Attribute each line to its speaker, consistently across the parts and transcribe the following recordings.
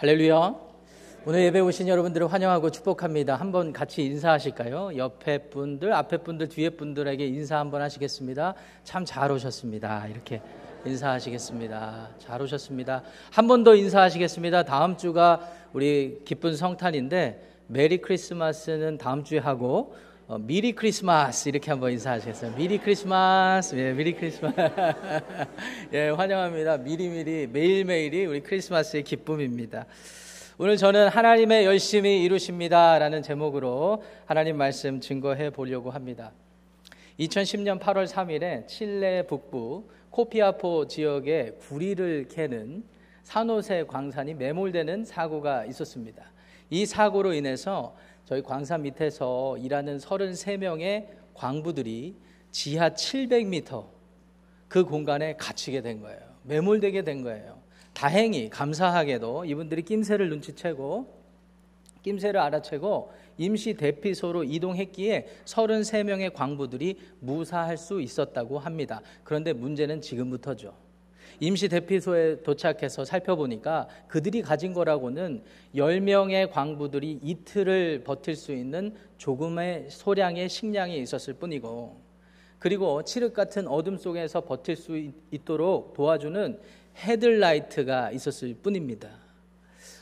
Speaker 1: 할렐루야. 오늘 예배 오신 여러분들을 환영하고 축복합니다. 한번 같이 인사하실까요? 옆에 분들, 앞에 분들, 뒤에 분들에게 인사 한번 하시겠습니다. 참 잘 오셨습니다. 이렇게 인사하시겠습니다. 잘 오셨습니다. 한 번 더 인사하시겠습니다. 다음 주가 우리 기쁜 성탄인데 메리 크리스마스는 다음 주에 하고 어, 미리 크리스마스 이렇게 한번 인사하시겠어요? 미리 크리스마스, 예, 미리 크리스마스. 예, 환영합니다. 미리 미리 매일 매일이 우리 크리스마스의 기쁨입니다. 오늘 저는 하나님의 열심히 이루십니다라는 제목으로 하나님 말씀 증거해 보려고 합니다. 2010년 8월 3일에 칠레 북부 코피아포 지역에 구리를 캐는 산호세 광산이 매몰되는 사고가 있었습니다. 이 사고로 인해서 저희 광산 밑에서 일하는 33명의 광부들이 지하 700m 그 공간에 갇히게 된 거예요. 매몰되게 된 거예요. 다행히 감사하게도 이분들이 낌새를 눈치채고 낌새를 알아채고 임시 대피소로 이동했기에 33명의 광부들이 무사할 수 있었다고 합니다. 그런데 문제는 지금부터죠. 임시 대피소에 도착해서 살펴보니까 그들이 가진 거라고는 10명의 광부들이 이틀을 버틸 수 있는 조금의 소량의 식량이 있었을 뿐이고 그리고 칠흑 같은 어둠 속에서 버틸 수 있도록 도와주는 헤들라이트가 있었을 뿐입니다.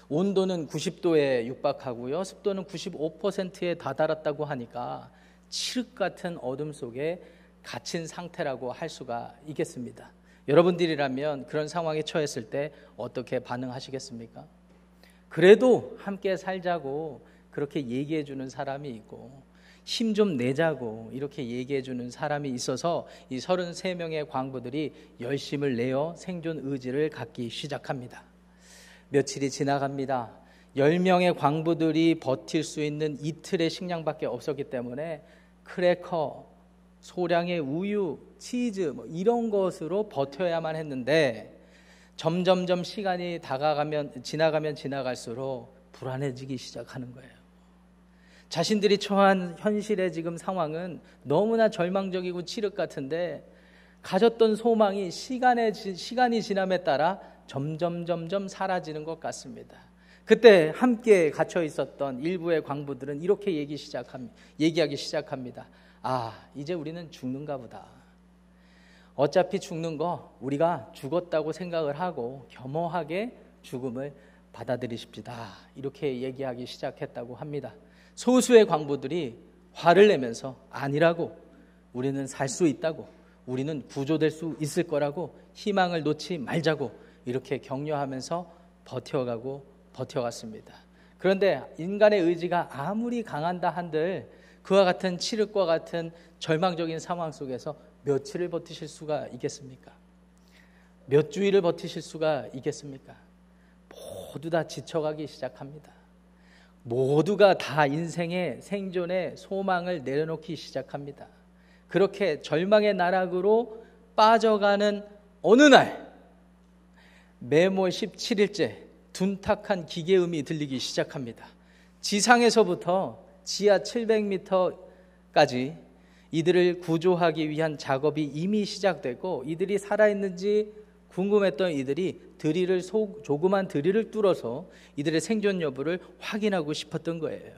Speaker 1: 온도는 90도에 육박하고요. 습도는 95%에 다다랐다고 하니까 칠흑 같은 어둠 속에 갇힌 상태라고 할 수가 있겠습니다. 여러분들이라면 그런 상황에 처했을 때 어떻게 반응하시겠습니까? 그래도 함께 살자고 그렇게 얘기해 주는 사람이 있고 힘 좀 내자고 이렇게 얘기해 주는 사람이 있어서 이 33명의 광부들이 열심을 내어 생존 의지를 갖기 시작합니다. 며칠이 지나갑니다. 10명의 광부들이 버틸 수 있는 이틀의 식량밖에 없었기 때문에 크래커, 소량의 우유, 치즈 뭐 이런 것으로 버텨야만 했는데 점점점 시간이 다가가면 지나가면 지나갈수록 불안해지기 시작하는 거예요. 자신들이 처한 현실의 지금 상황은 너무나 절망적이고 칠흑 같은데 가졌던 소망이 시간의 시간이 지남에 따라 점점 점점 사라지는 것 같습니다. 그때 함께 갇혀 있었던 일부의 광부들은 이렇게 얘기 시작합니다. 얘기하기 시작합니다. 아, 이제 우리는 죽는가 보다. 어차피 죽는 거 우리가 죽었다고 생각을 하고 겸허하게 죽음을 받아들이십시다. 이렇게 얘기하기 시작했다고 합니다. 소수의 광부들이 화를 내면서 아니라고 우리는 살 수 있다고 우리는 구조될 수 있을 거라고 희망을 놓지 말자고 이렇게 격려하면서 버텨가고 버텨갔습니다. 그런데 인간의 의지가 아무리 강한다 한들 그와 같은 칠흑과 같은 절망적인 상황 속에서 며칠을 버티실 수가 있겠습니까? 몇 주일을 버티실 수가 있겠습니까? 모두 다 지쳐가기 시작합니다. 모두가 다 인생의 생존의 소망을 내려놓기 시작합니다. 그렇게 절망의 나락으로 빠져가는 어느 날, 매몰 17일째 둔탁한 기계음이 들리기 시작합니다. 지상에서부터 지하 700m까지 이들을 구조하기 위한 작업이 이미 시작됐고 이들이 살아있는지 궁금했던 이들이 드릴을 소, 조그만 드릴을 뚫어서 이들의 생존 여부를 확인하고 싶었던 거예요.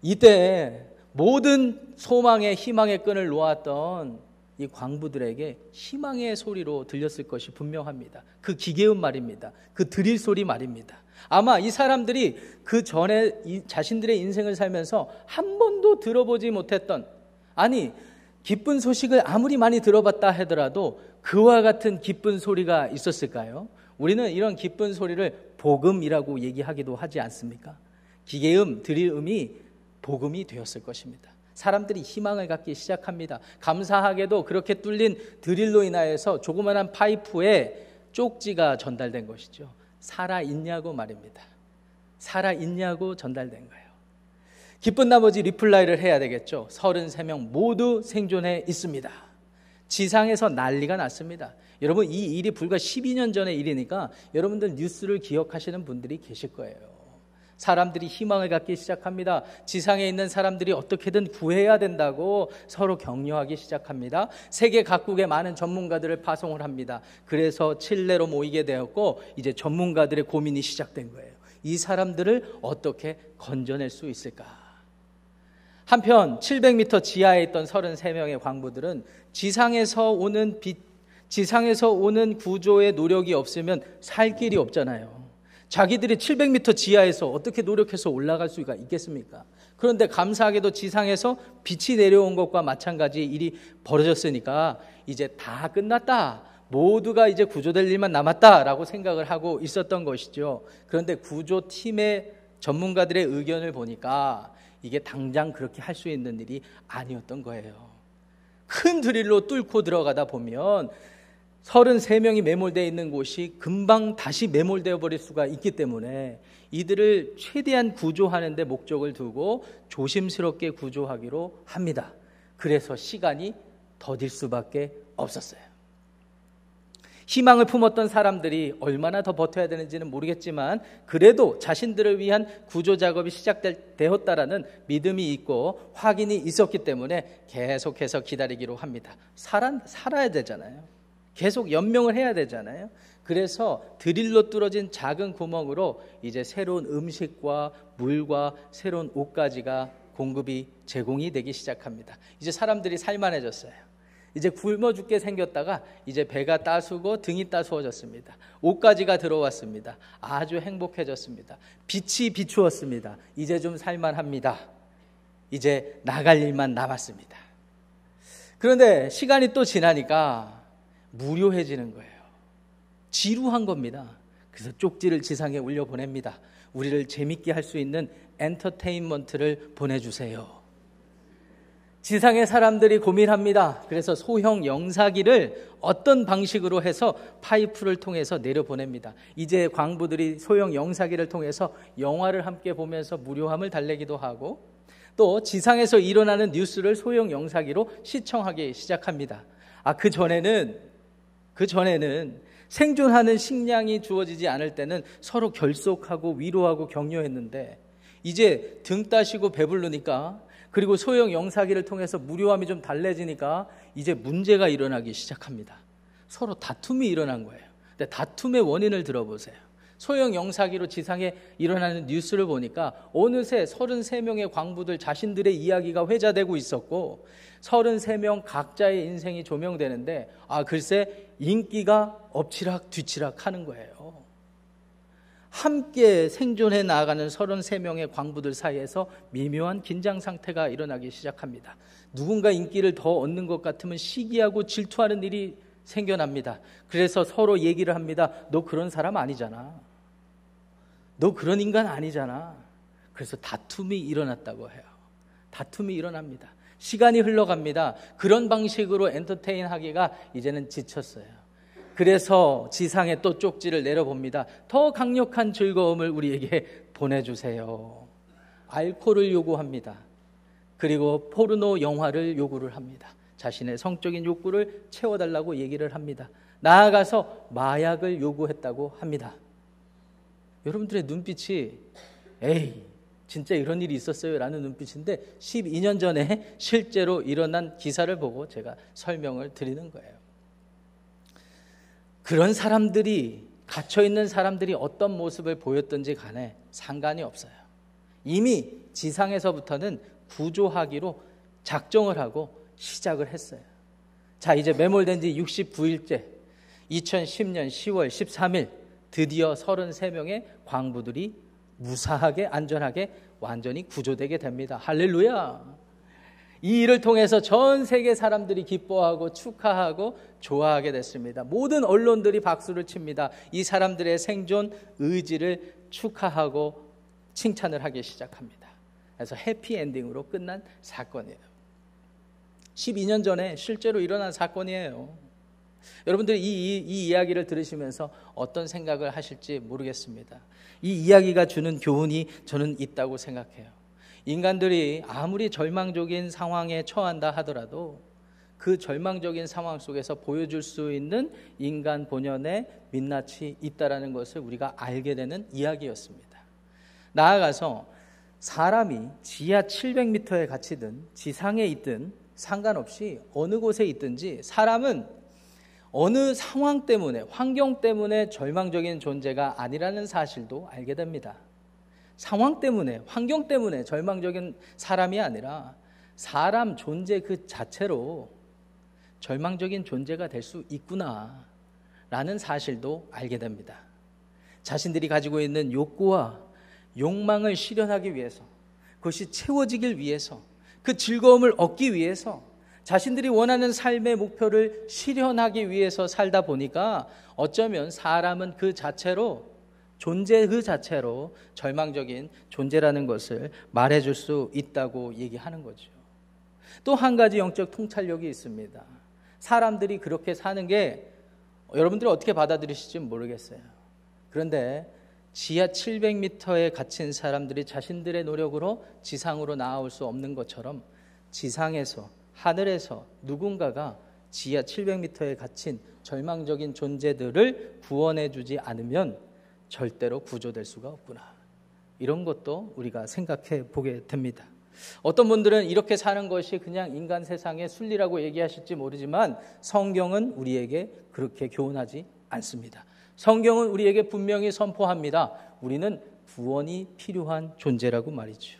Speaker 1: 이때 모든 소망의 희망의 끈을 놓았던 이 광부들에게 희망의 소리로 들렸을 것이 분명합니다. 그 기계음 말입니다. 그 드릴 소리 말입니다. 아마 이 사람들이 그 전에 자신들의 인생을 살면서 한 번도 들어보지 못했던 아니 기쁜 소식을 아무리 많이 들어봤다 하더라도 그와 같은 기쁜 소리가 있었을까요? 우리는 이런 기쁜 소리를 복음이라고 얘기하기도 하지 않습니까? 기계음, 드릴음이 복음이 되었을 것입니다. 사람들이 희망을 갖기 시작합니다. 감사하게도 그렇게 뚫린 드릴로 인하여서 조그마한 파이프에 쪽지가 전달된 것이죠. 살아있냐고 말입니다. 살아있냐고 전달된 거예요. 기쁜 나머지 reply를 해야 되겠죠. 33명 모두 생존해 있습니다. 지상에서 난리가 났습니다. 여러분, 이 일이 불과 12년 전의 일이니까 여러분들 뉴스를 기억하시는 분들이 계실 거예요. 사람들이 희망을 갖기 시작합니다. 지상에 있는 사람들이 어떻게든 구해야 된다고 서로 격려하기 시작합니다. 세계 각국의 많은 전문가들을 파송을 합니다. 그래서 칠레로 모이게 되었고 이제 전문가들의 고민이 시작된 거예요. 이 사람들을 어떻게 건져낼 수 있을까? 한편 700m 지하에 있던 33명의 광부들은 지상에서 오는 빛, 지상에서 오는 구조의 노력이 없으면 살 길이 없잖아요. 자기들이 700m 지하에서 어떻게 노력해서 올라갈 수가 있겠습니까? 그런데 감사하게도 지상에서 빛이 내려온 것과 마찬가지 일이 벌어졌으니까 이제 다 끝났다. 모두가 이제 구조될 일만 남았다라고 생각을 하고 있었던 것이죠. 그런데 구조팀의 전문가들의 의견을 보니까 이게 당장 그렇게 할 수 있는 일이 아니었던 거예요. 큰 드릴로 뚫고 들어가다 보면 33명이 매몰되어 있는 곳이 금방 다시 매몰되어 버릴 수가 있기 때문에 이들을 최대한 구조하는 데 목적을 두고 조심스럽게 구조하기로 합니다. 그래서 시간이 더딜 수밖에 없었어요. 희망을 품었던 사람들이 얼마나 더 버텨야 되는지는 모르겠지만 그래도 자신들을 위한 구조 작업이 시작되었다라는 믿음이 있고 확인이 있었기 때문에 계속해서 기다리기로 합니다. 살아, 살아야 되잖아요. 계속 연명을 해야 되잖아요. 그래서 드릴로 뚫어진 작은 구멍으로 이제 새로운 음식과 물과 새로운 옷가지가 공급이 제공이 되기 시작합니다. 이제 사람들이 살만해졌어요. 이제 굶어 죽게 생겼다가 이제 배가 따수고 등이 따스워졌습니다. 옷가지가 들어왔습니다. 아주 행복해졌습니다. 빛이 비추었습니다. 이제 좀 살만합니다. 이제 나갈 일만 남았습니다. 그런데 시간이 또 지나니까 무료해지는 거예요. 지루한 겁니다. 그래서 쪽지를 지상에 올려 보냅니다. 우리를 재밌게 할 수 있는 엔터테인먼트를 보내주세요. 지상의 사람들이 고민합니다. 그래서 소형 영사기를 어떤 방식으로 해서 파이프를 통해서 내려보냅니다. 이제 광부들이 소형 영사기를 통해서 영화를 함께 보면서 무료함을 달래기도 하고 또 지상에서 일어나는 뉴스를 소형 영사기로 시청하기 시작합니다. 아, 그 전에는, 그 전에는 생존하는 식량이 주어지지 않을 때는 서로 결속하고 위로하고 격려했는데 이제 등 따시고 배부르니까 그리고 소형 영사기를 통해서 무료함이 좀 달래지니까 이제 문제가 일어나기 시작합니다. 서로 다툼이 일어난 거예요. 근데 다툼의 원인을 들어보세요. 소형 영사기로 지상에 일어나는 뉴스를 보니까 어느새 33명의 광부들 자신들의 이야기가 회자되고 있었고 33명 각자의 인생이 조명되는데 아 글쎄 인기가 엎치락 뒤치락 하는 거예요. 함께 생존해 나아가는 33명의 광부들 사이에서 미묘한 긴장 상태가 일어나기 시작합니다. 누군가 인기를 더 얻는 것 같으면 시기하고 질투하는 일이 생겨납니다. 그래서 서로 얘기를 합니다. 너 그런 사람 아니잖아. 너 그런 인간 아니잖아. 그래서 다툼이 일어났다고 해요. 다툼이 일어납니다. 시간이 흘러갑니다. 그런 방식으로 엔터테인 하기가 이제는 지쳤어요. 그래서 지상에 또 쪽지를 내려봅니다. 더 강력한 즐거움을 우리에게 보내주세요. 알코올을 요구합니다. 그리고 포르노 영화를 요구를 합니다. 자신의 성적인 욕구를 채워달라고 얘기를 합니다. 나아가서 마약을 요구했다고 합니다. 여러분들의 눈빛이 에이 진짜 이런 일이 있었어요 라는 눈빛인데 12년 전에 실제로 일어난 기사를 보고 제가 설명을 드리는 거예요. 그런 사람들이 갇혀 있는 사람들이 어떤 모습을 보였든지 간에 상관이 없어요. 이미 지상에서부터는 구조하기로 작정을 하고 시작을 했어요. 자, 이제 매몰된 지 69일째 2010년 10월 13일 드디어 33명의 광부들이 무사하게 안전하게 완전히 구조되게 됩니다. 할렐루야. 이 일을 통해서 전 세계 사람들이 기뻐하고 축하하고 좋아하게 됐습니다. 모든 언론들이 박수를 칩니다. 이 사람들의 생존 의지를 축하하고 칭찬을 하기 시작합니다. 그래서 해피엔딩으로 끝난 사건이에요. 12년 전에 실제로 일어난 사건이에요. 여러분들 이 이, 이, 이 이야기를 들으시면서 어떤 생각을 하실지 모르겠습니다. 이 이야기가 주는 교훈이 저는 있다고 생각해요. 인간들이 아무리 절망적인 상황에 처한다 하더라도 그 절망적인 상황 속에서 보여줄 수 있는 인간 본연의 민낯이 있다라는 것을 우리가 알게 되는 이야기였습니다. 나아가서 사람이 지하 700m에 갇히든 지상에 있든 상관없이 어느 곳에 있든지 사람은 어느 상황 때문에 환경 때문에 절망적인 존재가 아니라는 사실도 알게 됩니다. 상황 때문에, 환경 때문에 절망적인 사람이 아니라 사람 존재 그 자체로 절망적인 존재가 될 수 있구나. 라는 사실도 알게 됩니다. 자신들이 가지고 있는 욕구와 욕망을 실현하기 위해서, 그것이 채워지길 위해서, 그 즐거움을 얻기 위해서, 자신들이 원하는 삶의 목표를 실현하기 위해서 살다 보니까 어쩌면 사람은 그 자체로 존재 그 자체로 절망적인 존재라는 것을 말해줄 수 있다고 얘기하는 거죠. 또 한 가지 영적 통찰력이 있습니다. 사람들이 그렇게 사는 게 여러분들이 어떻게 받아들이실지 모르겠어요. 그런데 지하 700m에 갇힌 사람들이 자신들의 노력으로 지상으로 나아올 수 없는 것처럼 지상에서 하늘에서 누군가가 지하 700m에 갇힌 절망적인 존재들을 구원해 주지 않으면 절대로 구조될 수가 없구나. 이런 것도 우리가 생각해 보게 됩니다. 어떤 분들은 이렇게 사는 것이 그냥 인간 세상의 순리라고 얘기하실지 모르지만 성경은 우리에게 그렇게 교훈하지 않습니다. 성경은 우리에게 분명히 선포합니다. 우리는 구원이 필요한 존재라고 말이죠.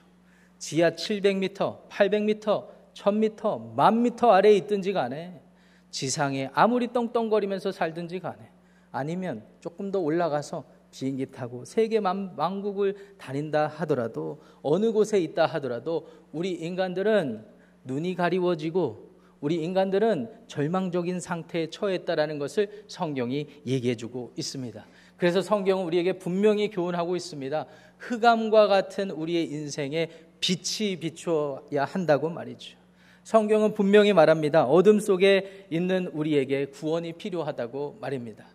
Speaker 1: 지하 700m, 800m, 1000m, 1000m 아래에 있든지 간에 지상에 아무리 떵떵거리면서 살든지 간에 아니면 조금 더 올라가서 비행기 타고 세계 만국을 다닌다 하더라도 어느 곳에 있다 하더라도 우리 인간들은 눈이 가리워지고 우리 인간들은 절망적인 상태에 처했다라는 것을 성경이 얘기해 주고 있습니다. 그래서 성경은 우리에게 분명히 교훈하고 있습니다. 흑암과 같은 우리의 인생에 빛이 비추어야 한다고 말이죠. 성경은 분명히 말합니다. 어둠 속에 있는 우리에게 구원이 필요하다고 말입니다.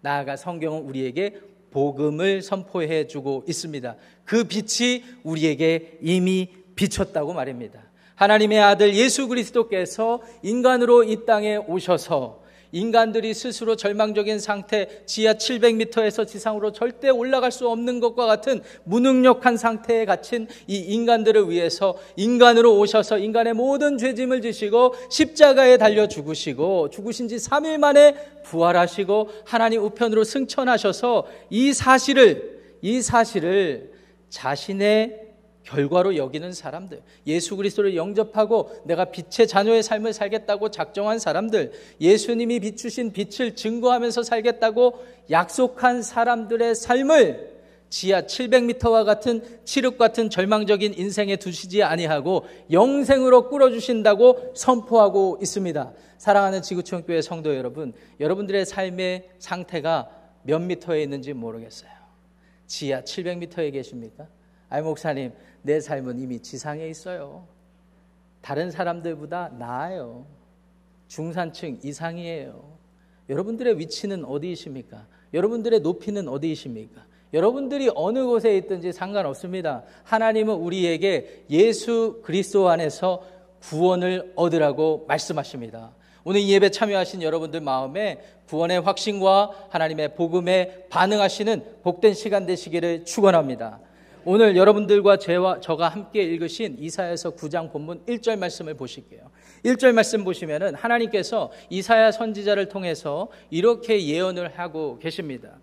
Speaker 1: 나아가 성경은 우리에게 복음을 선포해 주고 있습니다. 그 빛이 우리에게 이미 비쳤다고 말입니다. 하나님의 아들 예수 그리스도께서 인간으로 이 땅에 오셔서 인간들이 스스로 절망적인 상태, 지하 700m에서 지상으로 절대 올라갈 수 없는 것과 같은 무능력한 상태에 갇힌 이 인간들을 위해서 인간으로 오셔서 인간의 모든 죄짐을 지시고 십자가에 달려 죽으시고 죽으신 지 3일 만에 부활하시고 하나님 우편으로 승천하셔서 이 사실을 이 사실을 자신의 결과로 여기는 사람들, 예수 그리스도를 영접하고 내가 빛의 자녀의 삶을 살겠다고 작정한 사람들, 예수님이 비추신 빛을 증거하면서 살겠다고 약속한 사람들의 삶을 지하 700m와 같은 칠흑 같은 절망적인 인생에 두시지 아니하고 영생으로 끌어 주신다고 선포하고 있습니다. 사랑하는 지구촌 교회 성도 여러분, 여러분들의 삶의 상태가 몇 미터에 있는지 모르겠어요. 지하 700m에 계십니까? 아이 목사님, 내 삶은 이미 지상에 있어요. 다른 사람들보다 나아요. 중산층 이상이에요. 여러분들의 위치는 어디이십니까? 여러분들의 높이는 어디이십니까? 여러분들이 어느 곳에 있든지 상관없습니다. 하나님은 우리에게 예수 그리스도 안에서 구원을 얻으라고 말씀하십니다. 오늘 이 예배 참여하신 여러분들 마음에 구원의 확신과 하나님의 복음에 반응하시는 복된 시간 되시기를 축원합니다. 오늘 여러분들과 제와 저가 함께 읽으신 이사야서 9장 본문 1절 말씀을 보실게요. 1절 말씀 보시면은 하나님께서 이사야 선지자를 통해서 이렇게 예언을 하고 계십니다.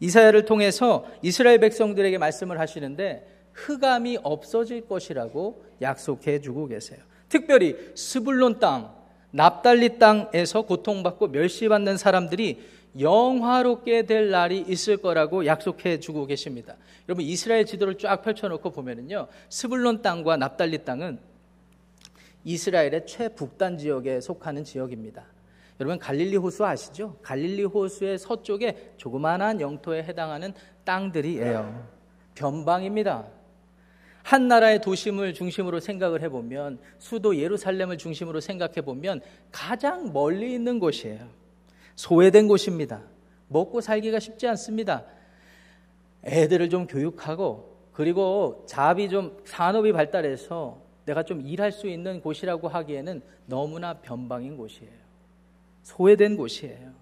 Speaker 1: 이사야를 통해서 이스라엘 백성들에게 말씀을 하시는데 흑암이 없어질 것이라고 약속해 주고 계세요. 특별히 스불론 땅, 납달리 땅에서 고통받고 멸시받는 사람들이 영화롭게 될 날이 있을 거라고 약속해 주고 계십니다. 여러분 이스라엘 지도를 쫙 펼쳐놓고 보면은요 스불론 땅과 납달리 땅은 이스라엘의 최북단 지역에 속하는 지역입니다. 여러분 갈릴리 호수 아시죠? 갈릴리 호수의 서쪽에 조그마한 영토에 해당하는 땅들이에요. 변방입니다. 한 나라의 도심을 중심으로 생각을 해보면 수도 예루살렘을 중심으로 생각해 보면 가장 멀리 있는 곳이에요. 소외된 곳입니다. 먹고 살기가 쉽지 않습니다. 애들을 좀 교육하고 그리고 자비 좀 산업이 발달해서 내가 좀 일할 수 있는 곳이라고 하기에는 너무나 변방인 곳이에요. 소외된 곳이에요.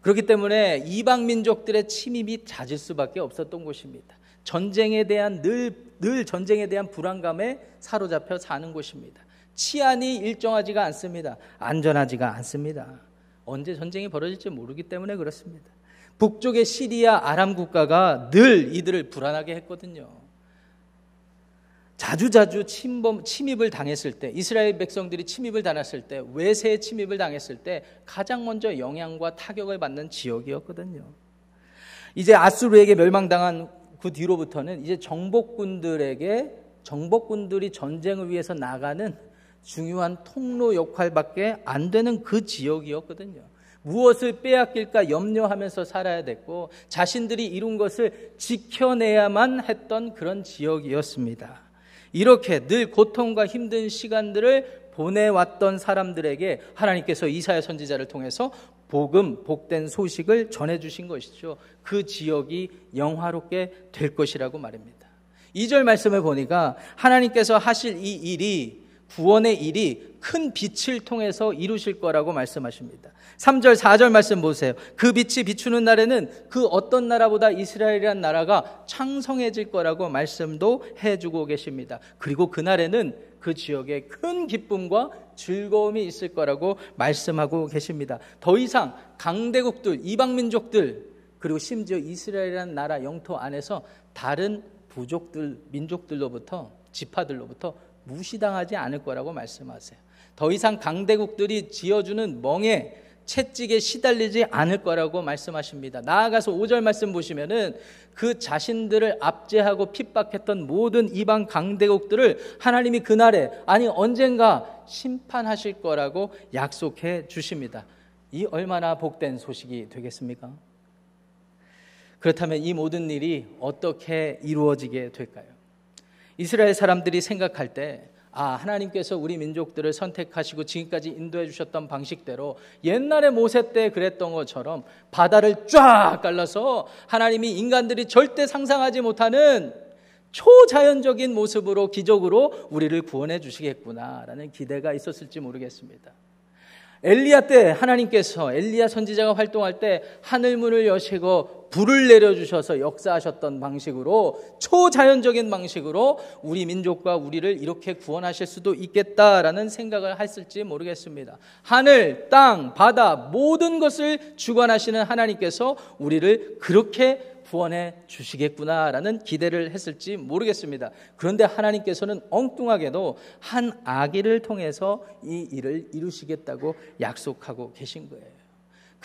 Speaker 1: 그렇기 때문에 이방 민족들의 침입이 잦을 수밖에 없었던 곳입니다. 전쟁에 대한 늘, 늘 전쟁에 대한 불안감에 사로잡혀 사는 곳입니다. 치안이 일정하지가 않습니다. 안전하지가 않습니다. 언제 전쟁이 벌어질지 모르기 때문에 그렇습니다. 북쪽의 시리아 아람 국가가 늘 이들을 불안하게 했거든요. 자주자주 침범, 침입을 당했을 때, 이스라엘 백성들이 침입을 당했을 때, 외세의 침입을 당했을 때 가장 먼저 영향과 타격을 받는 지역이었거든요. 이제 아수르에게 멸망당한 그 뒤로부터는 이제 정복군들에게 정복군들이 전쟁을 위해서 나가는 중요한 통로 역할밖에 안 되는 그 지역이었거든요. 무엇을 빼앗길까 염려하면서 살아야 됐고 자신들이 이룬 것을 지켜내야만 했던 그런 지역이었습니다. 이렇게 늘 고통과 힘든 시간들을 보내왔던 사람들에게 하나님께서 이사야 선지자를 통해서 복음, 복된 소식을 전해주신 것이죠. 그 지역이 영화롭게 될 것이라고 말입니다. 2절 말씀을 보니까 하나님께서 하실 이 일이 구원의 일이 큰 빛을 통해서 이루실 거라고 말씀하십니다. 3절, 4절 말씀 보세요. 그 빛이 비추는 날에는 그 어떤 나라보다 이스라엘이란 나라가 창성해질 거라고 말씀도 해주고 계십니다. 그리고 그날에는 그 지역에 큰 기쁨과 즐거움이 있을 거라고 말씀하고 계십니다. 더 이상 강대국들, 이방민족들, 그리고 심지어 이스라엘이라는 나라 영토 안에서 다른 부족들, 민족들로부터, 지파들로부터 무시당하지 않을 거라고 말씀하세요. 더 이상 강대국들이 지어주는 멍에 채찍에 시달리지 않을 거라고 말씀하십니다. 나아가서 5절 말씀 보시면은 그 자신들을 압제하고 핍박했던 모든 이방 강대국들을 하나님이 그날에 아니 언젠가 심판하실 거라고 약속해 주십니다. 이 얼마나 복된 소식이 되겠습니까? 그렇다면 이 모든 일이 어떻게 이루어지게 될까요? 이스라엘 사람들이 생각할 때 아, 하나님께서 우리 민족들을 선택하시고 지금까지 인도해 주셨던 방식대로 옛날에 모세 때 그랬던 것처럼 바다를 쫙 갈라서 하나님이 인간들이 절대 상상하지 못하는 초자연적인 모습으로 기적으로 우리를 구원해 주시겠구나라는 기대가 있었을지 모르겠습니다. 엘리야 때 하나님께서 엘리야 선지자가 활동할 때 하늘 문을 여시고 불을 내려주셔서 역사하셨던 방식으로 초자연적인 방식으로 우리 민족과 우리를 이렇게 구원하실 수도 있겠다라는 생각을 했을지 모르겠습니다. 하늘, 땅, 바다 모든 것을 주관하시는 하나님께서 우리를 그렇게 구원해 주시겠구나라는 기대를 했을지 모르겠습니다. 그런데 하나님께서는 엉뚱하게도 한 아기를 통해서 이 일을 이루시겠다고 약속하고 계신 거예요.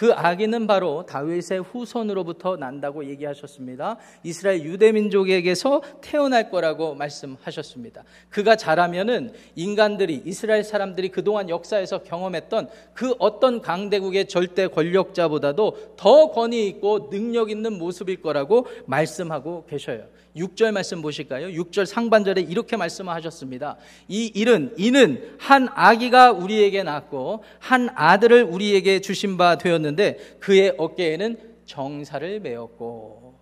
Speaker 1: 그 아기는 바로 다윗의 후손으로부터 난다고 얘기하셨습니다. 이스라엘 유대 민족에게서 태어날 거라고 말씀하셨습니다. 그가 자라면은 인간들이 이스라엘 사람들이 그동안 역사에서 경험했던 그 어떤 강대국의 절대 권력자보다도 더 권위 있고 능력 있는 모습일 거라고 말씀하고 계셔요. 6절 말씀 보실까요? 6절 상반절에 이렇게 말씀하셨습니다. 이 일은 이는 한 아기가 우리에게 낳고 한 아들을 우리에게 주신 바 되었는데 그의 어깨에는 정사를 메었고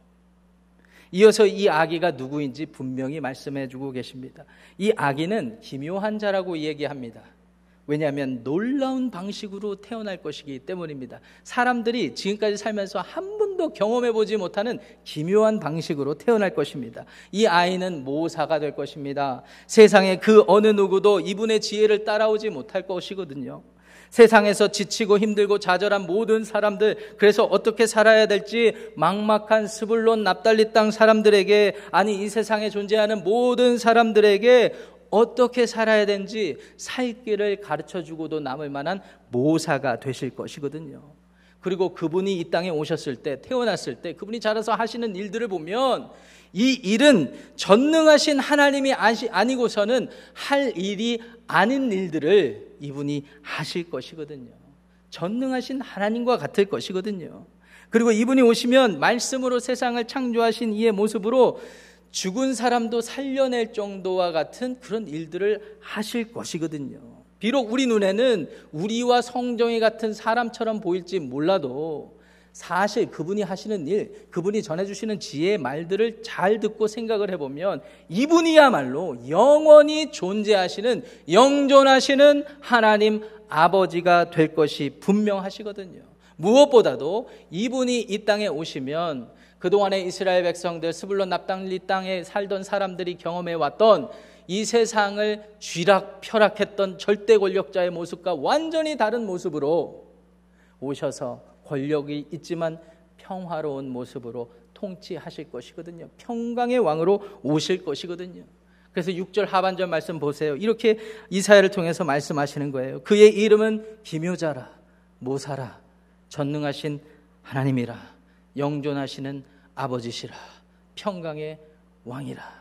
Speaker 1: 이어서 이 아기가 누구인지 분명히 말씀해 주고 계십니다. 이 아기는 기묘한 자라고 얘기합니다. 왜냐하면 놀라운 방식으로 태어날 것이기 때문입니다. 사람들이 지금까지 살면서 한 번도 경험해 보지 못하는 기묘한 방식으로 태어날 것입니다. 이 아이는 모사가 될 것입니다. 세상에 그 어느 누구도 이분의 지혜를 따라오지 못할 것이거든요. 세상에서 지치고 힘들고 좌절한 모든 사람들, 그래서 어떻게 살아야 될지 막막한 스불론 납달리 땅 사람들에게, 아니, 이 세상에 존재하는 모든 사람들에게 어떻게 살아야 되는지 살 길을 가르쳐 주고도 남을 만한 모사가 되실 것이거든요. 그리고 그분이 이 땅에 오셨을 때, 태어났을 때, 그분이 자라서 하시는 일들을 보면 이 일은 전능하신 하나님이 아니고서는 할 일이 아닌 일들을 이분이 하실 것이거든요. 전능하신 하나님과 같을 것이거든요. 그리고 이분이 오시면 말씀으로 세상을 창조하신 이의 모습으로 죽은 사람도 살려낼 정도와 같은 그런 일들을 하실 것이거든요. 비록 우리 눈에는 우리와 성정이 같은 사람처럼 보일지 몰라도 사실 그분이 하시는 일, 그분이 전해주시는 지혜의 말들을 잘 듣고 생각을 해보면 이분이야말로 영원히 존재하시는 영존하시는 하나님 아버지가 될 것이 분명하시거든요. 무엇보다도 이분이 이 땅에 오시면 그동안의 이스라엘 백성들 스불론 납당리 땅에 살던 사람들이 경험해 왔던 이 세상을 쥐락 펴락했던 절대 권력자의 모습과 완전히 다른 모습으로 오셔서 권력이 있지만 평화로운 모습으로 통치하실 것이거든요. 평강의 왕으로 오실 것이거든요. 그래서 6절 하반절 말씀 보세요. 이렇게 이사야를 통해서 말씀하시는 거예요. 그의 이름은 기묘자라, 모사라, 전능하신 하나님이라, 영존하시는 아버지시라, 평강의 왕이라.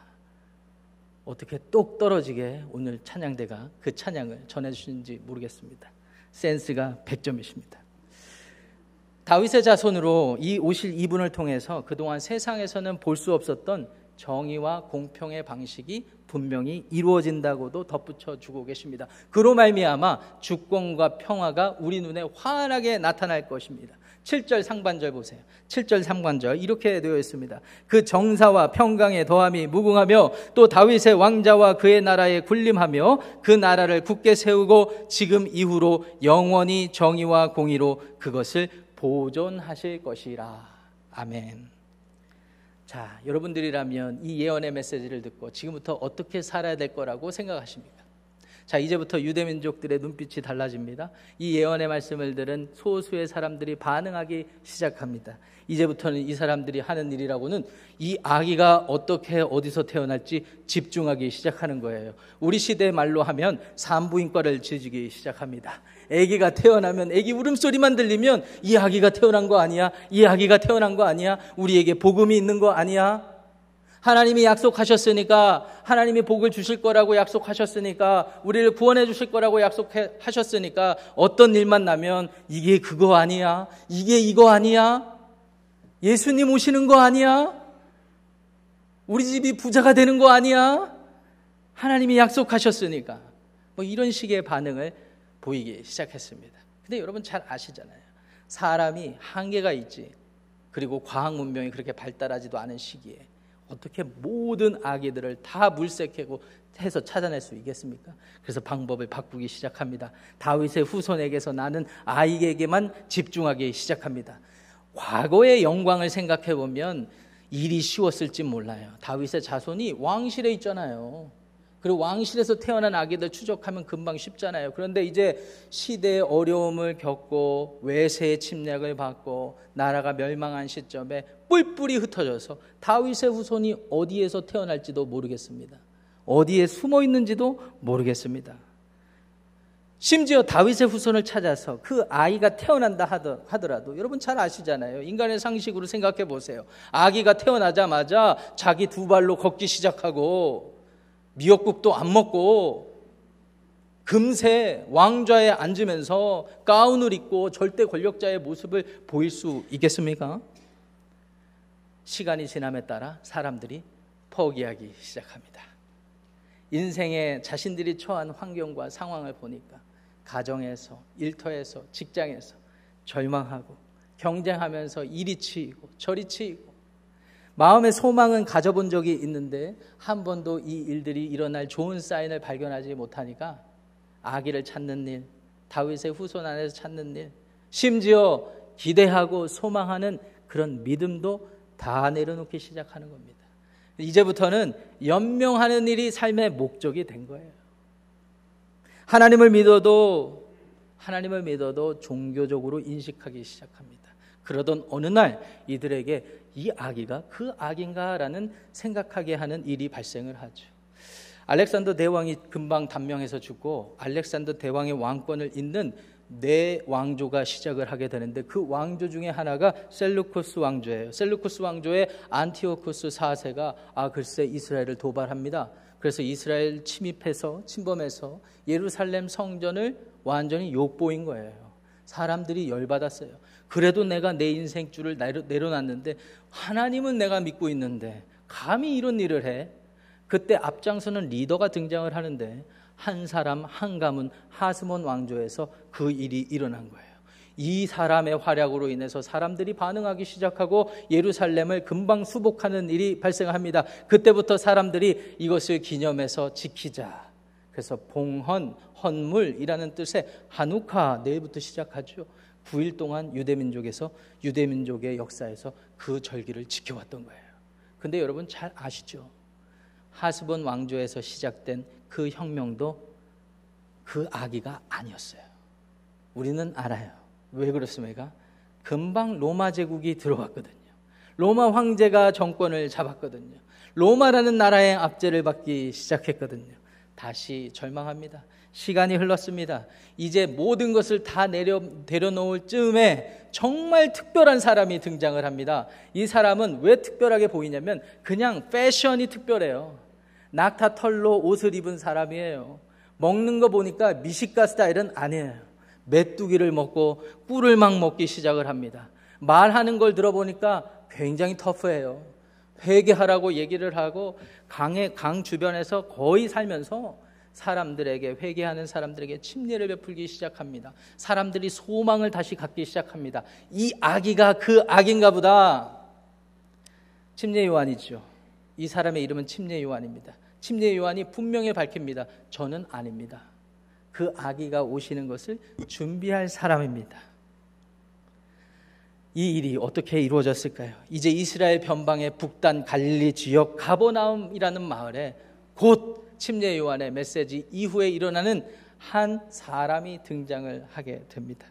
Speaker 1: 어떻게 똑 떨어지게 오늘 찬양대가 그 찬양을 전해주시는지 모르겠습니다. 센스가 100점이십니다. 다윗의 자손으로 이 오실 이분을 통해서 그동안 세상에서는 볼 수 없었던 정의와 공평의 방식이 분명히 이루어진다고도 덧붙여 주고 계십니다. 그로 말미암아 주권과 평화가 우리 눈에 환하게 나타날 것입니다. 7절 상반절 보세요. 7절 상반절 이렇게 되어 있습니다. 그 정사와 평강의 더함이 무궁하며 또 다윗의 왕자와 그의 나라에 군림하며 그 나라를 굳게 세우고 지금 이후로 영원히 정의와 공의로 그것을 보존하실 것이라. 아멘. 자, 여러분들이라면 이 예언의 메시지를 듣고 지금부터 어떻게 살아야 될 거라고 생각하십니까? 자, 이제부터 유대민족들의 눈빛이 달라집니다. 이 예언의 말씀을 들은 소수의 사람들이 반응하기 시작합니다. 이제부터는 이 사람들이 하는 일이라고는 이 아기가 어떻게 어디서 태어날지 집중하기 시작하는 거예요. 우리 시대 말로 하면 산부인과를 지지기 시작합니다. 아기가 태어나면 아기 울음소리만 들리면 이 아기가 태어난 거 아니야? 이 아기가 태어난 거 아니야? 우리에게 복음이 있는 거 아니야? 하나님이 약속하셨으니까 하나님이 복을 주실 거라고 약속하셨으니까 우리를 구원해 주실 거라고 약속하셨으니까 어떤 일만 나면 이게 그거 아니야? 이게 이거 아니야? 예수님 오시는 거 아니야? 우리 집이 부자가 되는 거 아니야? 하나님이 약속하셨으니까 뭐 이런 식의 반응을 보이기 시작했습니다. 근데 여러분 잘 아시잖아요. 사람이 한계가 있지. 그리고 과학 문명이 그렇게 발달하지도 않은 시기에 어떻게 모든 아기들을 다 물색하고 해서 찾아낼 수 있겠습니까? 그래서 방법을 바꾸기 시작합니다. 다윗의 후손에게서 나는 아이에게만 집중하기 시작합니다. 과거의 영광을 생각해 보면 일이 쉬웠을지 몰라요. 다윗의 자손이 왕실에 있잖아요. 그리고 왕실에서 태어난 아기들 추적하면 금방 쉽잖아요. 그런데 이제 시대의 어려움을 겪고 외세의 침략을 받고 나라가 멸망한 시점에 뿔뿔이 흩어져서 다윗의 후손이 어디에서 태어날지도 모르겠습니다. 어디에 숨어 있는지도 모르겠습니다. 심지어 다윗의 후손을 찾아서 그 아이가 태어난다 하더라도 여러분 잘 아시잖아요. 인간의 상식으로 생각해 보세요. 아기가 태어나자마자 자기 두 발로 걷기 시작하고 미역국도 안 먹고 금세 왕좌에 앉으면서 가운을 입고 절대 권력자의 모습을 보일 수 있겠습니까? 시간이 지남에 따라 사람들이 포기하기 시작합니다. 인생에 자신들이 처한 환경과 상황을 보니까 가정에서, 일터에서, 직장에서 절망하고 경쟁하면서 이리 치이고 저리 치이고 마음의 소망은 가져본 적이 있는데 한 번도 이 일들이 일어날 좋은 사인을 발견하지 못하니까 아기를 찾는 일, 다윗의 후손 안에서 찾는 일, 심지어 기대하고 소망하는 그런 믿음도 다 내려놓기 시작하는 겁니다. 이제부터는 연명하는 일이 삶의 목적이 된 거예요. 하나님을 믿어도 하나님을 믿어도 종교적으로 인식하기 시작합니다. 그러던 어느 날 이들에게 이 아기가 그 아기인가라는 생각하게 하는 일이 발생을 하죠. 알렉산더 대왕이 금방 단명해서 죽고 알렉산더 대왕의 왕권을 잇는 네 왕조가 시작을 하게 되는데 그 왕조 중에 하나가 셀루쿠스 왕조예요. 셀루쿠스 왕조의 안티오쿠스 4세가 아 글쎄 이스라엘을 도발합니다. 그래서 이스라엘 침입해서 침범해서 예루살렘 성전을 완전히 욕보인 거예요. 사람들이 열받았어요. 그래도 내가 내 인생줄을 내려놨는데 하나님은 내가 믿고 있는데 감히 이런 일을 해? 그때 앞장서는 리더가 등장을 하는데 한 사람 한 가문 하스몬 왕조에서 그 일이 일어난 거예요. 이 사람의 활약으로 인해서 사람들이 반응하기 시작하고 예루살렘을 금방 수복하는 일이 발생합니다. 그때부터 사람들이 이것을 기념해서 지키자. 그래서 봉헌, 헌물이라는 뜻의 한우카 내일부터 시작하죠. 9일 동안 유대민족에서 유대민족의 역사에서 그 절기를 지켜왔던 거예요. 근데 여러분 잘 아시죠? 하스본 왕조에서 시작된 그 혁명도 그 아기가 아니었어요. 우리는 알아요. 왜 그렇습니까? 금방 로마 제국이 들어왔거든요. 로마 황제가 정권을 잡았거든요. 로마라는 나라의 압제를 받기 시작했거든요. 다시 절망합니다. 시간이 흘렀습니다. 이제 모든 것을 다 내려 데려놓을 즈음에 정말 특별한 사람이 등장을 합니다. 이 사람은 왜 특별하게 보이냐면 그냥 패션이 특별해요. 낙타 털로 옷을 입은 사람이에요. 먹는 거 보니까 미식가 스타일은 아니에요. 메뚜기를 먹고 꿀을 막 먹기 시작을 합니다. 말하는 걸 들어보니까 굉장히 터프해요. 회개하라고 얘기를 하고 강의 강 주변에서 거의 살면서 사람들에게 회개하는 사람들에게 침례를 베풀기 시작합니다. 사람들이 소망을 다시 갖기 시작합니다. 이 아기가 그 아기인가 보다. 침례 요한이죠. 이 사람의 이름은 침례 요한입니다. 침례 요한이 분명히 밝힙니다. 저는 아닙니다. 그 아기가 오시는 것을 준비할 사람입니다. 이 일이 어떻게 이루어졌을까요? 이제 이스라엘 변방의 북단 갈릴리 지역 가보나움이라는 마을에 곧 침례 요한의 메시지 이후에 일어나는 한 사람이 등장을 하게 됩니다.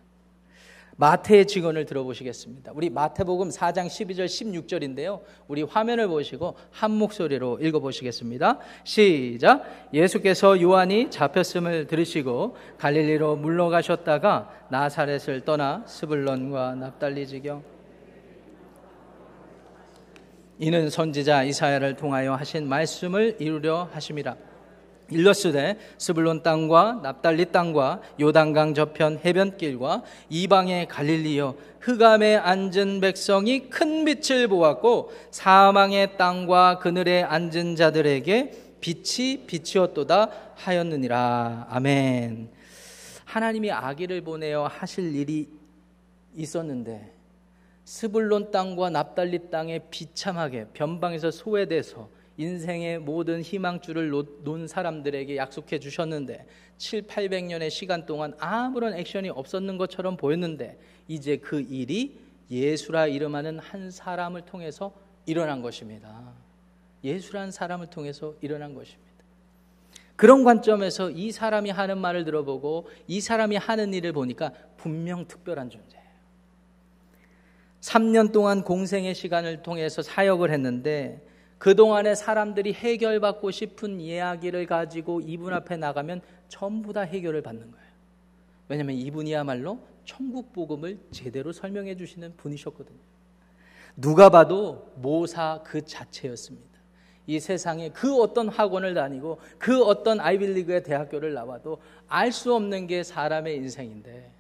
Speaker 1: 마태의 증언을 들어보시겠습니다. 우리 마태복음 4장 12절 16절인데요. 우리 화면을 보시고 한 목소리로 읽어보시겠습니다. 시작. 예수께서 요한이 잡혔음을 들으시고 갈릴리로 물러가셨다가 나사렛을 떠나 스불론과 납달리 지경 이는 선지자 이사야를 통하여 하신 말씀을 이루려 하심이라. 일러스되 스불론 땅과 납달리 땅과 요단강 저편 해변길과 이방의 갈릴리여 흑암에 앉은 백성이 큰 빛을 보았고 사망의 땅과 그늘에 앉은 자들에게 빛이 빛이었도다 하였느니라 아멘. 하나님이 아기를 보내어 하실 일이 있었는데 스불론 땅과 납달리 땅에 비참하게 변방에서 소외돼서 인생의 모든 희망줄을 놓은 사람들에게 약속해 주셨는데 7, 800년의 시간 동안 아무런 액션이 없었는 것처럼 보였는데 이제 그 일이 예수라 이름하는 한 사람을 통해서 일어난 것입니다. 예수라는 사람을 통해서 일어난 것입니다. 그런 관점에서 이 사람이 하는 말을 들어보고 이 사람이 하는 일을 보니까 분명 특별한 존재예요. 3년 동안 공생의 시간을 통해서 사역을 했는데 그동안에 사람들이 해결받고 싶은 이야기를 가지고 이분 앞에 나가면 전부 다 해결을 받는 거예요. 왜냐하면 이분이야말로 천국 복음을 제대로 설명해 주시는 분이셨거든요. 누가 봐도 모사 그 자체였습니다. 이 세상에 그 어떤 학원을 다니고 그 어떤 아이빌리그의 대학교를 나와도 알 수 없는 게 사람의 인생인데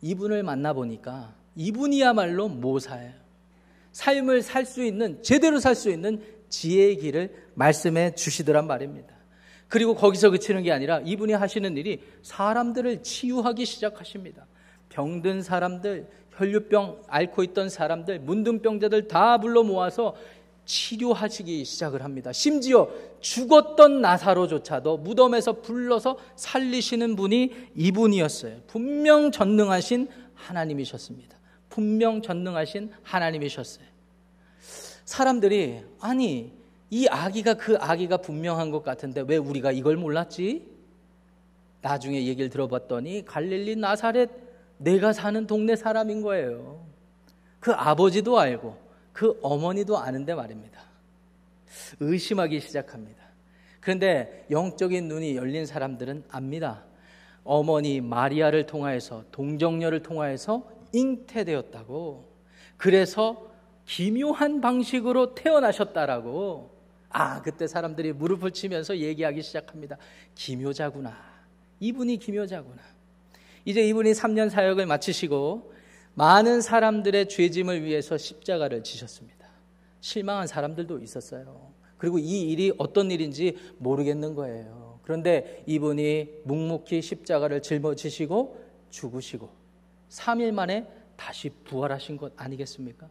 Speaker 1: 이분을 만나 보니까 이분이야말로 모사예요. 삶을 살 수 있는 제대로 살 수 있는 지혜의 길을 말씀해 주시더란 말입니다. 그리고 거기서 그치는 게 아니라 이분이 하시는 일이 사람들을 치유하기 시작하십니다. 병든 사람들, 혈류병 앓고 있던 사람들, 문둥병자들 다 불러 모아서 치료하시기 시작을 합니다. 심지어 죽었던 나사로조차도 무덤에서 불러서 살리시는 분이 이분이었어요. 분명 전능하신 하나님이셨습니다. 분명 전능하신 하나님이셨어요. 사람들이 아니 이 아기가 그 아기가 분명한 것 같은데 왜 우리가 이걸 몰랐지? 나중에 얘기를 들어봤더니 갈릴리 나사렛 내가 사는 동네 사람인 거예요. 그 아버지도 알고 그 어머니도 아는데 말입니다. 의심하기 시작합니다. 그런데 영적인 눈이 열린 사람들은 압니다. 어머니 마리아를 통하여서 동정녀를 통하여서 잉태되었다고. 그래서 기묘한 방식으로 태어나셨다라고. 아, 그때 사람들이 무릎을 치면서 얘기하기 시작합니다. 기묘자구나. 이분이 기묘자구나. 이제 이분이 3년 사역을 마치시고 많은 사람들의 죄짐을 위해서 십자가를 지셨습니다. 실망한 사람들도 있었어요. 그리고 이 일이 어떤 일인지 모르겠는 거예요. 그런데 이분이 묵묵히 십자가를 짊어지시고 죽으시고 3일 만에 다시 부활하신 것 아니겠습니까?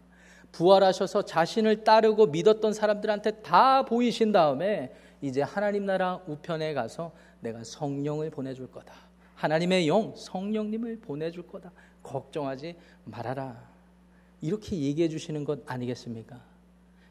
Speaker 1: 부활하셔서 자신을 따르고 믿었던 사람들한테 다 보이신 다음에 이제 하나님 나라 우편에 가서 내가 성령을 보내줄 거다. 하나님의 영, 성령님을 보내줄 거다. 걱정하지 말아라. 이렇게 얘기해 주시는 것 아니겠습니까?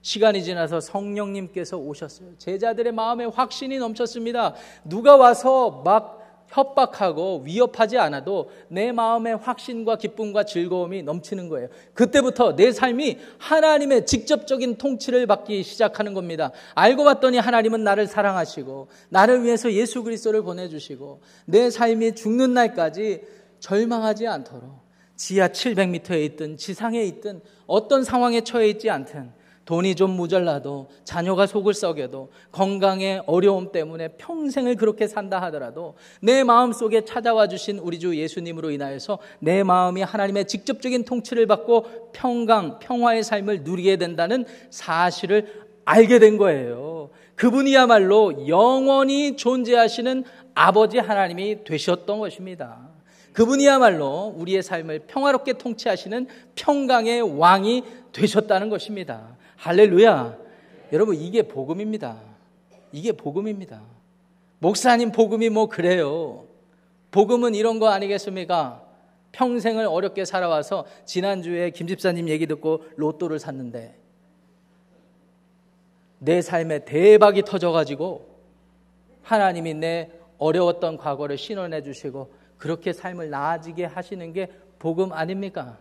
Speaker 1: 시간이 지나서 성령님께서 오셨어요. 제자들의 마음에 확신이 넘쳤습니다. 누가 와서 막 협박하고 위협하지 않아도 내 마음의 확신과 기쁨과 즐거움이 넘치는 거예요. 그때부터 내 삶이 하나님의 직접적인 통치를 받기 시작하는 겁니다. 알고 봤더니 하나님은 나를 사랑하시고 나를 위해서 예수 그리스도를 보내주시고 내 삶이 죽는 날까지 절망하지 않도록 지하 700m에 있든 지상에 있든 어떤 상황에 처해 있지 않든 돈이 좀 모자라도 자녀가 속을 썩여도 건강의 어려움 때문에 평생을 그렇게 산다 하더라도 내 마음 속에 찾아와 주신 우리 주 예수님으로 인하여서 내 마음이 하나님의 직접적인 통치를 받고 평강, 평화의 삶을 누리게 된다는 사실을 알게 된 거예요. 그분이야말로 영원히 존재하시는 아버지 하나님이 되셨던 것입니다. 그분이야말로 우리의 삶을 평화롭게 통치하시는 평강의 왕이 되셨다는 것입니다. 할렐루야. 여러분, 이게 복음입니다. 이게 복음입니다. 목사님 복음이 뭐 그래요. 복음은 이런 거 아니겠습니까? 평생을 어렵게 살아와서 지난주에 김 집사님 얘기 듣고 로또를 샀는데 내 삶에 대박이 터져가지고 하나님이 내 어려웠던 과거를 신원해 주시고 그렇게 삶을 나아지게 하시는 게 복음 아닙니까?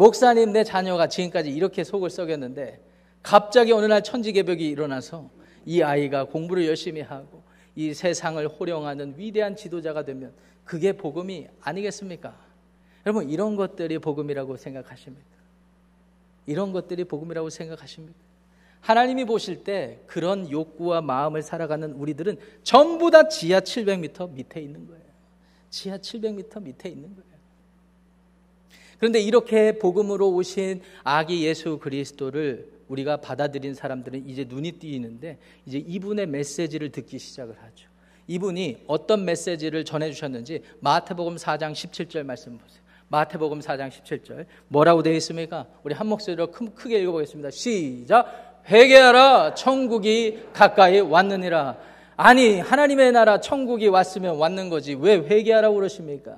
Speaker 1: 목사님 내 자녀가 지금까지 이렇게 속을 썩였는데 갑자기 어느 날 천지개벽이 일어나서 이 아이가 공부를 열심히 하고 이 세상을 호령하는 위대한 지도자가 되면 그게 복음이 아니겠습니까? 여러분 이런 것들이 복음이라고 생각하십니까? 이런 것들이 복음이라고 생각하십니까? 하나님이 보실 때 그런 욕구와 마음을 살아가는 우리들은 전부 다 지하 700m 밑에 있는 거예요. 지하 700m 밑에 있는 거예요. 그런데 이렇게 복음으로 오신 아기 예수 그리스도를 우리가 받아들인 사람들은 이제 눈이 띄이는데 이제 이분의 메시지를 듣기 시작을 하죠. 이분이 어떤 메시지를 전해 주셨는지 마태복음 4장 17절 말씀 보세요. 마태복음 4장 17절 뭐라고 되어 있습니까? 우리 한 목소리로 크게 읽어보겠습니다. 시작. 회개하라 천국이 가까이 왔느니라. 아니 하나님의 나라 천국이 왔으면 왔는 거지 왜 회개하라고 그러십니까?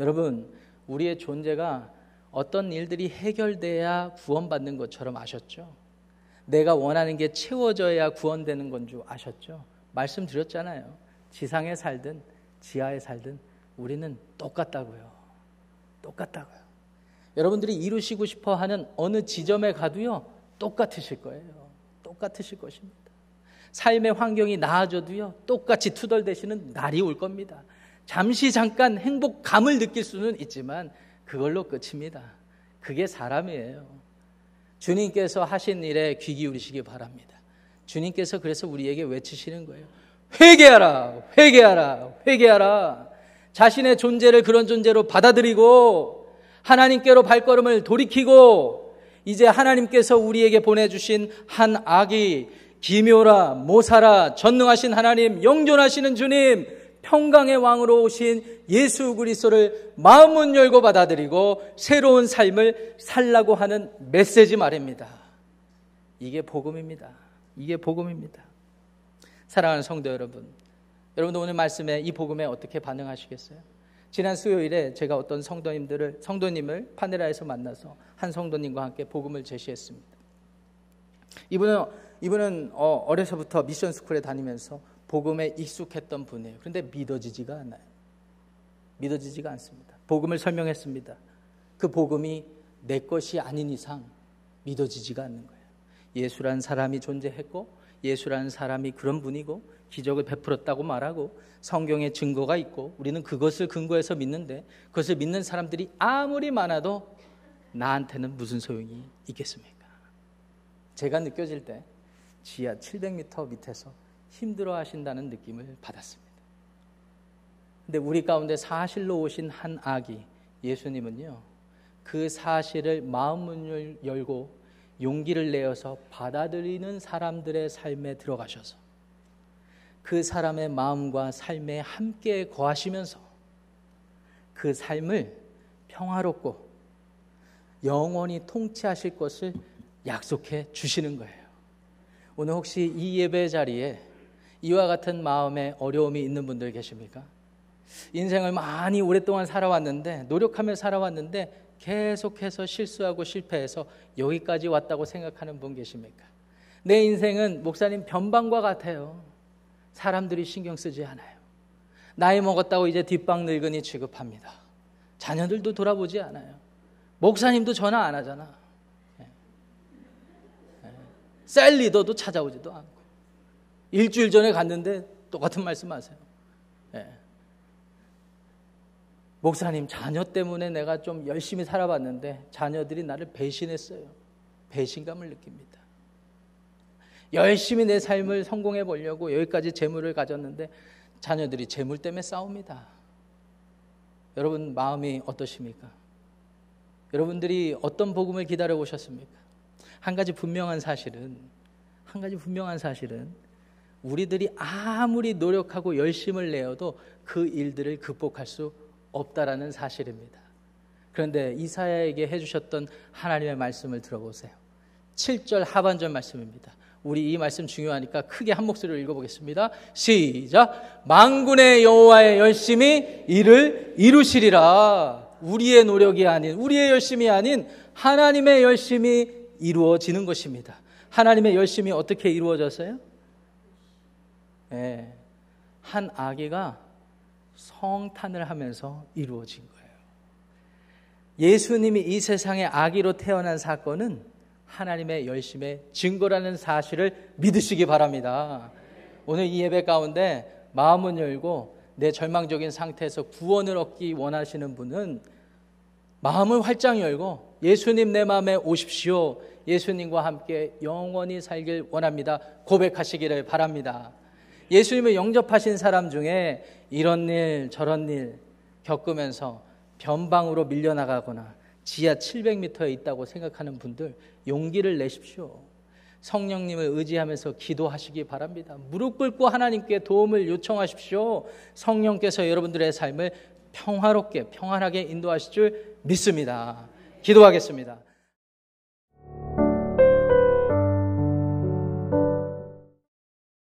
Speaker 1: 여러분 우리의 존재가 어떤 일들이 해결돼야 구원받는 것처럼 아셨죠? 내가 원하는 게 채워져야 구원되는 건 줄 아셨죠? 말씀드렸잖아요. 지상에 살든 지하에 살든 우리는 똑같다고요. 똑같다고요. 여러분들이 이루시고 싶어 하는 어느 지점에 가도요, 똑같으실 거예요. 똑같으실 것입니다. 삶의 환경이 나아져도요, 똑같이 투덜대시는 날이 올 겁니다. 잠시 잠깐 행복감을 느낄 수는 있지만 그걸로 끝입니다. 그게 사람이에요. 주님께서 하신 일에 귀 기울이시기 바랍니다. 주님께서 그래서 우리에게 외치시는 거예요. 회개하라, 회개하라, 회개하라. 자신의 존재를 그런 존재로 받아들이고 하나님께로 발걸음을 돌이키고 이제 하나님께서 우리에게 보내주신 한 아기 기묘라, 모사라, 전능하신 하나님, 영존하시는 주님, 평강의 왕으로 오신 예수 그리스도를 마음문 열고 받아들이고 새로운 삶을 살라고 하는 메시지 말입니다. 이게 복음입니다. 이게 복음입니다. 사랑하는 성도 여러분, 여러분도 오늘 말씀에 이 복음에 어떻게 반응하시겠어요? 지난 수요일에 제가 어떤 성도님들을 성도님을 파네라에서 만나서 한 성도님과 함께 복음을 제시했습니다. 이분은 이분은 어, 어려서부터 미션 스쿨에 다니면서 복음에 익숙했던 분이에요. 그런데 믿어지지가 않아요. 믿어지지가 않습니다. 복음을 설명했습니다. 그 복음이 내 것이 아닌 이상 믿어지지가 않는 거예요. 예수란 사람이 존재했고 예수라는 사람이 그런 분이고 기적을 베풀었다고 말하고 성경에 증거가 있고 우리는 그것을 근거해서 믿는데 그것을 믿는 사람들이 아무리 많아도 나한테는 무슨 소용이 있겠습니까? 제가 느껴질 때 지하 700m 밑에서 힘들어 하신다는 느낌을 받았습니다. 근데 우리 가운데 사실로 오신 한 아기 예수님은요. 그 사실을 마음문을 열고 용기를 내어서 받아들이는 사람들의 삶에 들어가셔서 그 사람의 마음과 삶에 함께 거하시면서 그 삶을 평화롭고 영원히 통치하실 것을 약속해 주시는 거예요. 오늘 혹시 이 예배 자리에 이와 같은 마음에 어려움이 있는 분들 계십니까? 인생을 많이 오랫동안 살아왔는데 노력하며 살아왔는데 계속해서 실수하고 실패해서 여기까지 왔다고 생각하는 분 계십니까? 내 인생은 목사님 변방과 같아요. 사람들이 신경 쓰지 않아요. 나이 먹었다고 이제 뒷방 늙은이 취급합니다. 자녀들도 돌아보지 않아요. 목사님도 전화 안 하잖아. 예. 예. 셀 리더도 찾아오지도 않고. 일주일 전에 갔는데 똑같은 말씀 하세요. 예. 목사님, 자녀 때문에 내가 좀 열심히 살아봤는데 자녀들이 나를 배신했어요. 배신감을 느낍니다. 열심히 내 삶을 성공해 보려고 여기까지 재물을 가졌는데 자녀들이 재물 때문에 싸웁니다. 여러분 마음이 어떠십니까? 여러분들이 어떤 복음을 기다려 오셨습니까? 한 가지 분명한 사실은 한 가지 분명한 사실은 우리들이 아무리 노력하고 열심을 내어도 그 일들을 극복할 수 없다라는 사실입니다. 그런데 이사야에게 해주셨던 하나님의 말씀을 들어보세요. 7절 하반절 말씀입니다. 우리 이 말씀 중요하니까 크게 한 목소리로 읽어보겠습니다. 시작. 망군의 여호와의 열심히 이를 이루시리라. 우리의 노력이 아닌 우리의 열심이 아닌 하나님의 열심이 이루어지는 것입니다. 하나님의 열심이 어떻게 이루어졌어요? 네. 한 아기가 성탄을 하면서 이루어진 거예요. 예수님이 이 세상에 아기로 태어난 사건은 하나님의 열심의 증거라는 사실을 믿으시기 바랍니다. 오늘 이 예배 가운데 마음을 열고 내 절망적인 상태에서 구원을 얻기 원하시는 분은 마음을 활짝 열고 예수님 내 마음에 오십시오. 예수님과 함께 영원히 살길 원합니다. 고백하시기를 바랍니다. 예수님을 영접하신 사람 중에 이런 일 저런 일 겪으면서 변방으로 밀려나가거나 지하 700m에 있다고 생각하는 분들 용기를 내십시오. 성령님을 의지하면서 기도하시기 바랍니다. 무릎 꿇고 하나님께 도움을 요청하십시오. 성령께서 여러분들의 삶을 평화롭게 평안하게 인도하실 줄 믿습니다. 기도하겠습니다.